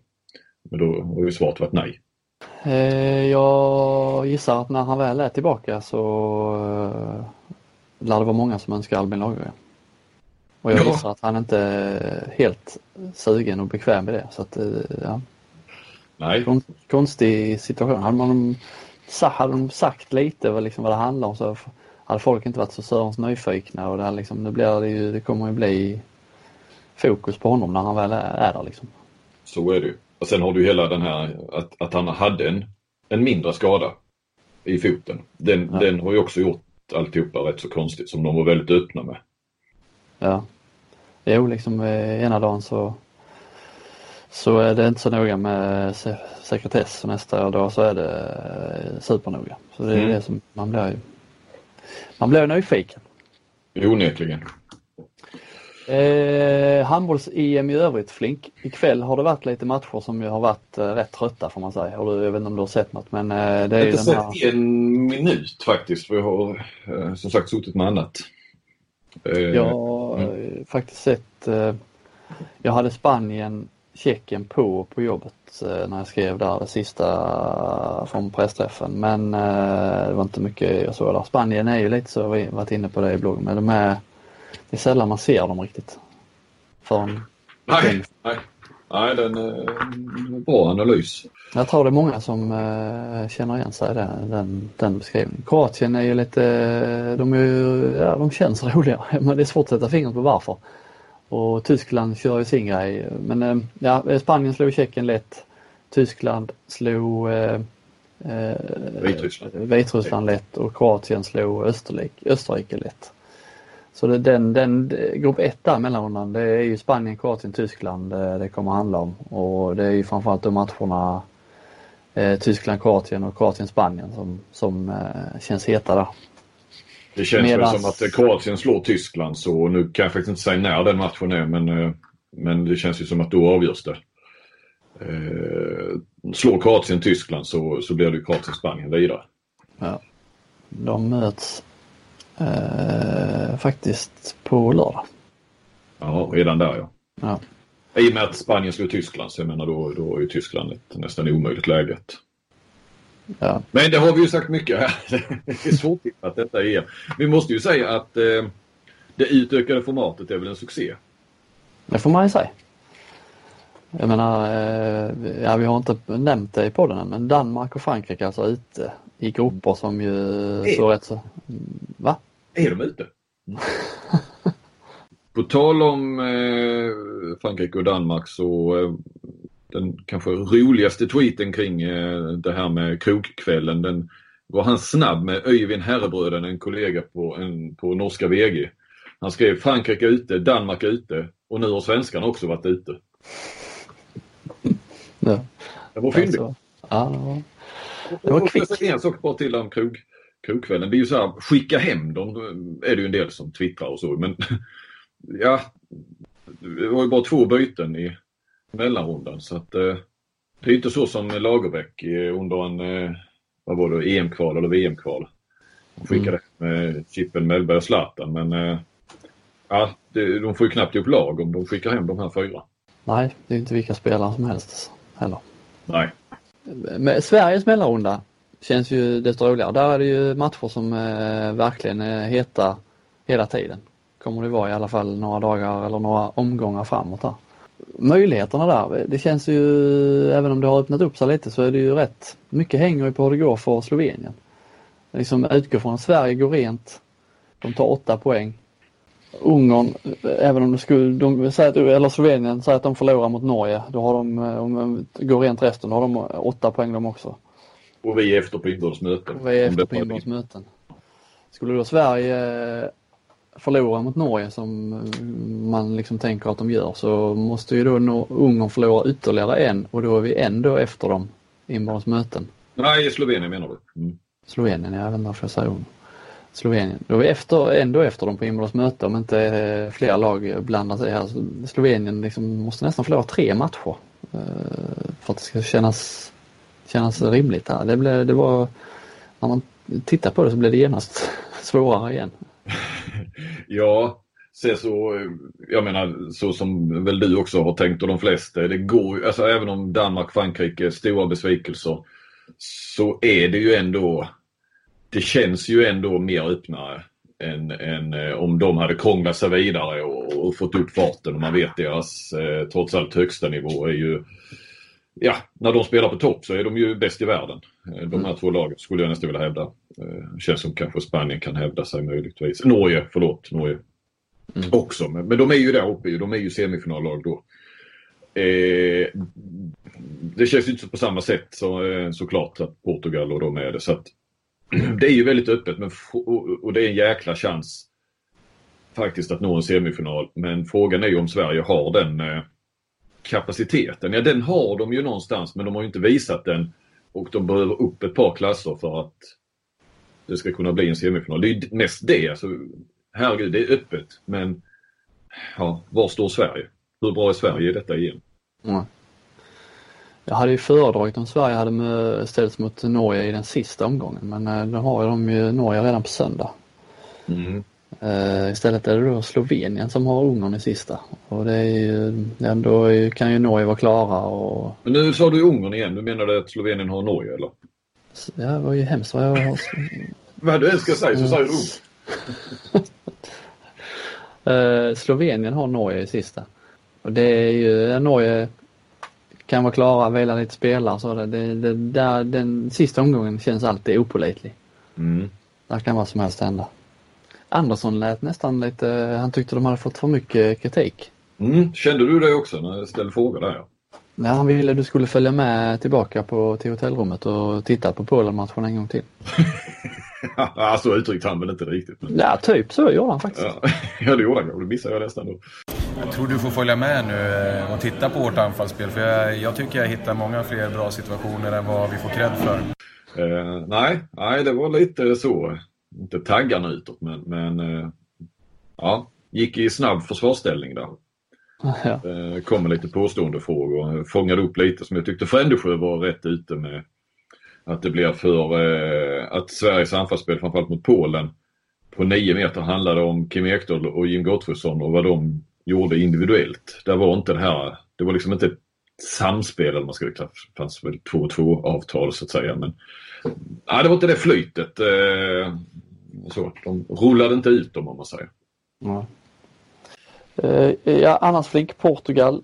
Men då har ju svaret varit nej. Jag gissar att när han väl är tillbaka så lär det vara många som önskar Albin Lagergren. Och jag ja. gissar att han inte är helt sugen och bekväm med det. Så att, eh, ja. Nej. konstig situation. Hade, man, hade de sagt lite vad, liksom, vad det handlar om så hade folk inte varit så sörens nyfikna och det, liksom, nu blir det, ju, det kommer ju bli fokus på honom när han väl är där. Liksom. Så är det ju. Och sen har du hela den här att, att han hade en, en mindre skada i foten. Den, ja. den har ju också gjort alltihopa rätt så konstigt som de var väldigt öppna med. Ja. Jo, liksom eh, ena dagen så så är det inte så noga med se sekretess och nästa dag så är det eh, supernoga. Så det är Mm. det som man blir ju man blir nyfiken. Onekligen. Eh, Handbolls-EM i övrigt Flink. Ikväll har det varit lite matcher som ju har varit eh, rätt trötta får man säga. Jag vet inte om du har sett något men eh, det är inte den här... sett en minut faktiskt för jag har eh, som sagt suttit med annat. Eh, Jag har eh, faktiskt sett, eh, jag hade Spanien, Tjeckien på på jobbet eh, när jag skrev där det sista från pressträffen. Men det var inte mycket jag såg där. Spanien är ju lite så, vi varit inne på det i bloggen, men de är, det är sällan man ser dem riktigt. Förrän, Nej, nej. Nej den är bra analys. jag tror det är många som eh, känner igen sig i den, den, den beskrivningen. Kroatien är ju lite, de, är ju, ja, de känns roliga, men det är svårt att sätta fingret på varför. Och Tyskland kör ju sin grej. Men eh, ja, Spanien slog Tjeckien lätt. Tyskland slog eh, eh, Vitryssland. Vitryssland lätt och Kroatien slog Österrike, Österrike lätt. Så det, den, den grupp 1 där mellanrundan det är ju Spanien, Kroatien, Tyskland eh, det kommer handla om. Och det är ju framförallt de matcherna eh, Tyskland, Kroatien och Kroatien, Spanien som, som eh, känns heta där. Det känns Medans- väl som att eh, Kroatien slår Tyskland så nu kan jag faktiskt inte säga när den matchen är men, eh, men det känns ju som att då avgörs det. Eh, slår Kroatien Tyskland så, så blir det Kroatien-Spanien vidare. Ja. De möts eh, faktiskt på lördag. Ja, redan där ja. Ja. I och med att Spanien slår Tyskland så jag menar då, då är ju Tyskland ett nästan omöjligt läge. Ja. Men det har vi ju sagt mycket här. Det är svårt att detta är. Vi måste ju säga att eh, det utökade formatet är väl en succé. Det får man ju säga. Jag menar, eh, ja, vi har inte nämnt det i podden än, men Danmark och Frankrike alltså ute i grupper som ju så rätt så... Va? Är de ute? På tal om eh, Frankrike och Danmark så eh, den kanske roligaste tweeten kring eh, det här med krogkvällen den var han snabb med Öyvind Herrebröden, en kollega på, en, på norska VG. Han skrev Frankrike är ute, Danmark är ute och nu har svenskarna också varit ute. Ja. Det var fyndigt. Alltså, ja, det var... Det var kvickt. En sak bara till om krog, krogkvällen. Det är ju så här, skicka hem dem är det ju en del som twittrar och så. Men ja, det var ju bara två byten i mellanrundan. Så att eh, det är inte så som Lagerbäck eh, under en, eh, vad var det, EM-kval eller VM-kval. De skickade med Chippen, Mellberg och Zlatan. Men eh, ja, det, de får ju knappt ihop lag om de skickar hem de här fyra. Nej, det är inte vilka spelare som helst heller. Nej. Sveriges mellanrunda känns ju desto roligare. Där är det ju matcher som eh, verkligen eh, är heta hela tiden. Kommer det vara i alla fall några dagar eller några omgångar framåt där. Möjligheterna där, eh, det känns ju, även om det har öppnat upp sig lite så är det ju rätt mycket hänger ju på hur det går för Slovenien. Liksom utgår från att Sverige går rent. De tar åtta poäng. Ungern, även om det skulle, de eller Slovenien säger att de förlorar mot Norge, då har de, eh, om de går rent resten, då har de åtta poäng de också. Och vi är efter på inbördes möten. Och vi är efter på inbördes möten. Skulle då Sverige eh, förlora mot Norge som eh, man liksom tänker att de gör så måste ju då Ungern förlora ytterligare en och då är vi ändå efter dem inbördes möten. Nej, Slovenien menar du? Mm. Slovenien, jag vet inte varför jag säger Ungern. Slovenien. Då är vi efter, ändå efter dem på inbördes möte om inte eh, flera lag blandar sig här. Slovenien liksom måste nästan förlora tre matcher eh, för att det ska kännas, kännas rimligt här. Det, blev, det var, när man tittar på det så blev det genast svårare igen. Ja, se så, jag menar så som väl du också har tänkt och de flesta. Det går alltså även om Danmark, Frankrike är stora besvikelser så är det ju ändå, det känns ju ändå mer öppnare än, än eh, om de hade krånglat sig vidare och, och fått upp farten och man vet deras eh, trots allt högsta nivå är ju Ja, när de spelar på topp så är de ju bäst i världen. Eh, De här två lagen skulle jag nästan vilja hävda. Eh, Känns som kanske Spanien kan hävda sig möjligtvis. Norge, förlåt, Norge också. Men, men de är ju där uppe, de är ju semifinallag då. Eh, det känns ju inte på samma sätt så, såklart att Portugal och de är det. Så att, det är ju väldigt öppet men, och, det är en jäkla chans faktiskt att nå en semifinal. Men frågan är ju om Sverige har den, eh, kapaciteten. Ja, den har de ju någonstans men de har ju inte visat den och de behöver upp ett par klasser för att det ska kunna bli en semifinal. Det är ju mest det. Alltså, herregud, det är öppet. Men ja, var står Sverige? Hur bra är Sverige i detta igen? Mm. Jag hade ju föredragit om Sverige hade ställts mot Norge i den sista omgången men eh, då har de ju Norge redan på söndag. Mm. Uh, istället är det då Slovenien som har Ungern i sista. Och det är ju, ändå kan ju Norge vara klara och... Men nu sa du Ungern igen, du menar du att Slovenien har Norge eller? Ja, det var ju hemskt vad jag har... vad du än ska säga så säger du Ungern. uh, Slovenien har Norge i sista. Och det är ju, Norge kan vara klara, vila lite spelare så det, det, det, där, den sista omgången känns alltid opålitlig. Mm. Där kan vad som helst hända. Andersson lät nästan lite, han tyckte de hade fått för mycket kritik. Mm. Kände du det också när jag ställde frågor där? Ja. Nej, han ville att du skulle följa med tillbaka på, till hotellrummet och titta på Polen-matchen en gång till. ja, så uttryckte han väl inte riktigt. Men... Ja, typ så gjorde han faktiskt. Ja, ja det gjorde han. Det missade jag nästan då. Jag tror du får följa med nu eh, och titta på vårt anfallsspel för jag, jag tycker jag hittar många fler bra situationer än vad vi får cred för. Eh, nej, nej, det var lite så. Inte taggarna utåt men, men eh, ja, gick i snabb försvarsställning där. Ja. Eh, kom med lite påstående frågor. Fångade upp lite som jag tyckte Frändesjö var rätt ute med. Att det blir för eh, att Sveriges anfallsspel framförallt mot Polen på nio meter handlade om Kim Ekdahl och Jim Gottfridsson och vad de gjorde individuellt. Det var inte det här, det var liksom inte ett samspel eller man ska kalla det fanns väl två och två avtal så att säga. Men nej, det var inte det flytet. Eh, så, de rullade inte ut dem om man säger. Ja. Eh, ja, annars Flink, Portugal.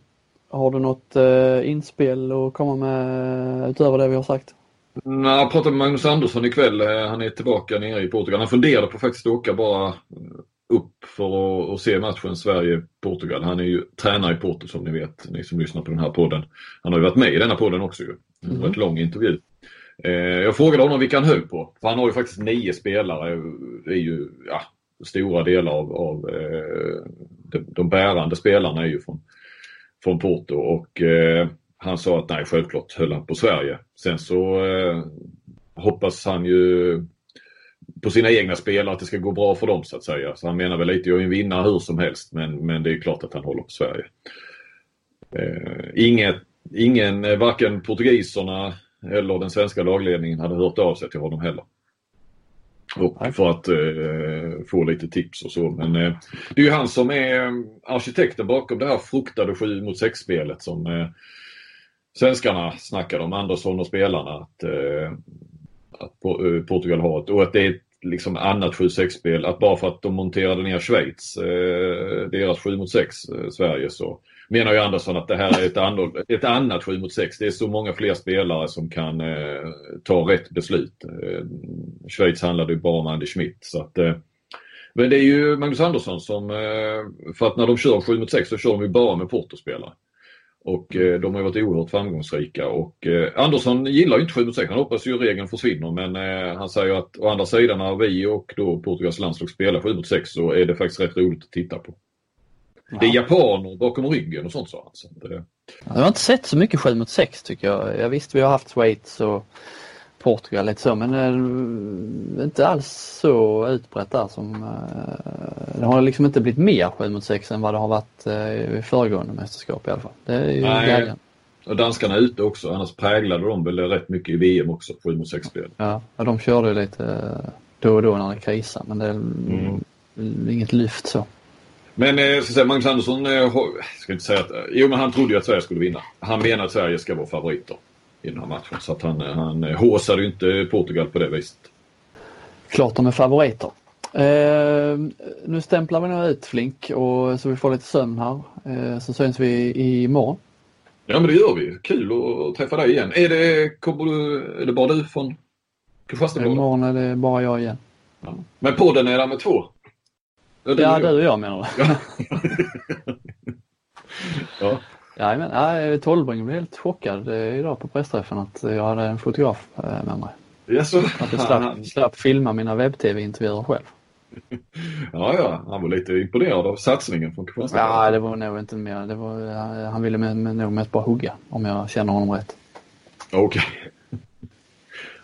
Har du något eh, inspel att komma med utöver det vi har sagt? Nej, jag pratade med Magnus Andersson ikväll. Eh, han är tillbaka nere i Portugal. Han funderade på faktiskt att åka bara upp för att, se matchen Sverige-Portugal. Han är ju tränare i Porto som ni vet, ni som lyssnar på den här podden. Han har ju varit med i denna podden också ju. En mm. rätt lång intervju. Jag frågade honom vilka han höll på. För han har ju faktiskt nio spelare. Det är ju ja, stora delar av, av de, de bärande spelarna är ju från, från Porto och eh, han sa att nej, självklart höll han på Sverige. Sen så eh, hoppas han ju på sina egna spelare att det ska gå bra för dem så att säga. Så han menar väl lite, jag är en vinnare hur som helst men, men det är klart att han håller på Sverige. Eh, inget, ingen, eh, varken portugiserna eller den svenska lagledningen hade hört av sig till honom heller. Och för att eh, få lite tips och så. Men eh, det är ju han som är eh, arkitekten bakom det här fruktade 7 mot 6-spelet som eh, svenskarna snackade om, Andersson och spelarna. Att, att eh, Portugal har ett, och att det är ett liksom annat 7-6-spel. Att bara för att de monterade ner Schweiz, eh, deras 7 mot 6, eh, Sverige, så menar ju Andersson att det här är ett, annat, ett annat 7 mot 6. Det är så många fler spelare som kan eh, ta rätt beslut. Eh, Schweiz handlade ju bara om Andy Schmidt. Så att, eh, men det är ju Magnus Andersson som, eh, för att när de kör 7 mot 6 så kör de ju bara med Porto-spelare. Och eh, de har varit oerhört framgångsrika och eh, Andersson gillar ju inte 7 mot 6. Han hoppas ju regeln försvinner men eh, han säger att å andra sidan när vi och då Portugals landslag spelar 7 mot 6 så är det faktiskt rätt roligt att titta på. Det är japaner bakom ryggen och sånt sa han. Så det... Jag har inte sett så mycket 7 mot 6 tycker jag. Jag visste vi har haft Schweiz och Portugal lite så men är inte alls så utbrett där som eh, det har liksom inte blivit mer 7 mot 6 än vad det har varit eh, i föregående mästerskap i alla fall. Det är ju glädjande. Och danskarna är ute också, annars präglade de väl rätt mycket i VM också, 7 mot 6-spel. Ja, de körde lite då och då när det krisade men det är mm. inget lyft så. Men eh, ska säga, Magnus Andersson, eh, ska inte säga att, jo men han trodde ju att Sverige skulle vinna. Han menar att Sverige ska vara favoriter i den här matchen. Så att han, han håsade ju inte Portugal på det viset. Klart de är favoriter. Eh, nu stämplar vi nog ut Flink och så vi får lite sömn här. Eh, så syns vi imorgon. Ja men det gör vi. Kul att träffa dig igen. Är det, kommer du, är det bara du från Kristianstad? Imorgon är det bara jag igen. Ja. Men podden är där med två? Ja, du och jag menar du? ja. Ja, men, ja, Tolvbring blev helt chockad eh, idag på pressträffen att jag hade en fotograf eh, med mig. Yes, att jag slapp, slapp filma mina webb-tv-intervjuer själv. ja, ja, han var lite imponerad av satsningen från Kristianstad. Ja, det var nog inte mer. Det var, han ville med, med, nog mest bara hugga, om jag känner honom rätt. Okej. Okay.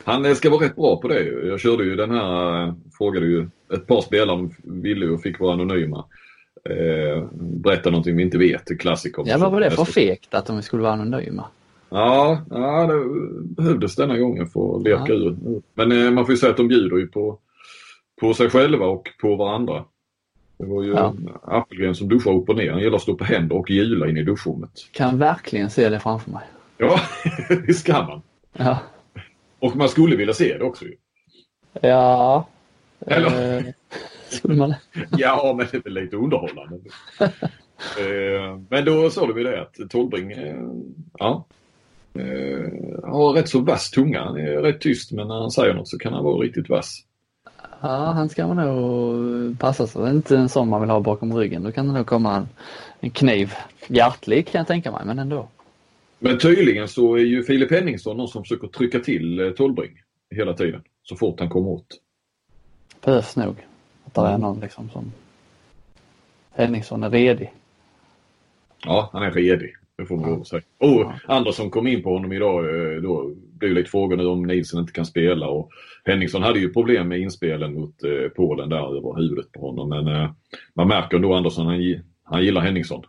Han ska vara rätt bra på det. Jag körde ju den här, frågade ju ett par spelare om ville och fick vara anonyma. Eh, berätta någonting vi inte vet, klassiker. Ja, vad var det för fegt att de skulle vara anonyma? Ja, ja det behövdes denna gången för att leka ja. ur. Men eh, man får ju säga att de bjuder ju på, på sig själva och på varandra. Det var ju ja. Appelgren som duschar upp och ner. Han gillar att stå på händer och hjula in i duschrummet. Kan verkligen se det framför mig. Ja, det ska man. Ja. Och man skulle vilja se det också ju. Ja. Eller? Skulle man Ja, men det är väl lite underhållande. eh, men då såg vi det att Tolbring, eh, ja, eh, har rätt så vass tunga. Han är rätt tyst men när han säger något så kan han vara riktigt vass. Ja, han ska man nog passa sig. Det är inte en sån man vill ha bakom ryggen. Då kan det nog komma en, en kniv. Hjärtlig kan jag tänka mig, men ändå. Men tydligen så är ju Filip Henningsson någon som försöker trycka till Tolbring hela tiden. Så fort han kommer åt. Behövs nog. Att det är någon liksom som Henningsson är redig. Ja, han är redig. Det får man ja. säga. Och ja. andra som kom in på honom idag, eh, då blev lite frågor nu om Nielsen inte kan spela. Och Henningsson hade ju problem med inspelen mot eh, Polen där över huvudet på honom. Men eh, man märker ändå Andersson, han, han gillar Henningsson.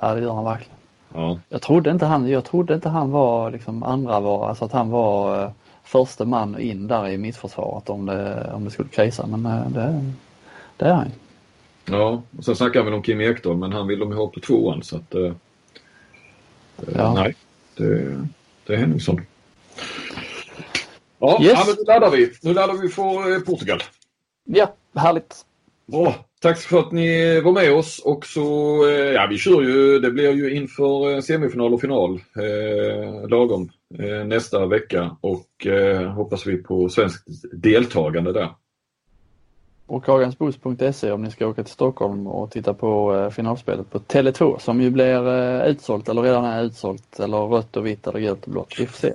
Ja, det gör han verkligen. Ja. Jag trodde inte han, jag trodde inte han var liksom andra var, alltså att han var första man in där i mittförsvaret om det, om det skulle krisa. Men eh, det, det är han Ja, och sen snackade vi om Kim Ekdahl men han vill de ha på tvåan så att eh, ja. nej, det, det är Henningsson. Ja, yes. ja, men nu laddar vi. Nu laddar vi för Portugal. Ja, härligt. Bra. Tack för att ni var med oss och så, ja vi kör ju, det blir ju inför semifinal och final eh, lagom eh, nästa vecka och eh, hoppas vi på svenskt deltagande där. Och Kagensbos.se om ni ska åka till Stockholm och titta på eh, finalspelet på Tele2 som ju blir eh, utsålt eller redan är utsålt eller rött och vitt eller gult och blått. Vi får se.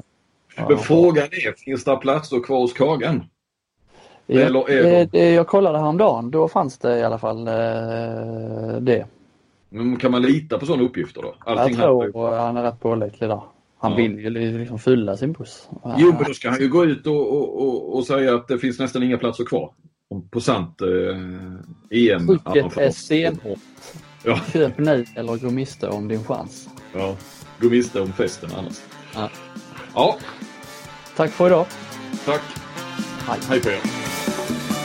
Men frågan är, finns det platser kvar hos Kagan? Ja, Eller är de... Jag kollade häromdagen, då fanns det i alla fall eh, det. Men kan man lita på sådana uppgifter då? Allting jag tror här... han är rätt pålitlig där. Han ja. vill ju liksom fylla sin buss. Jo, men då ska han ju gå ut och, och, och, och säga att det finns nästan inga platser kvar. På sant eh, EM. Trycket är stenhårt. Ja. Köp nu eller gå miste om din chans. Ja, gå miste om festen annars. Ja. ja. Tack för idag. Tack. はい。はい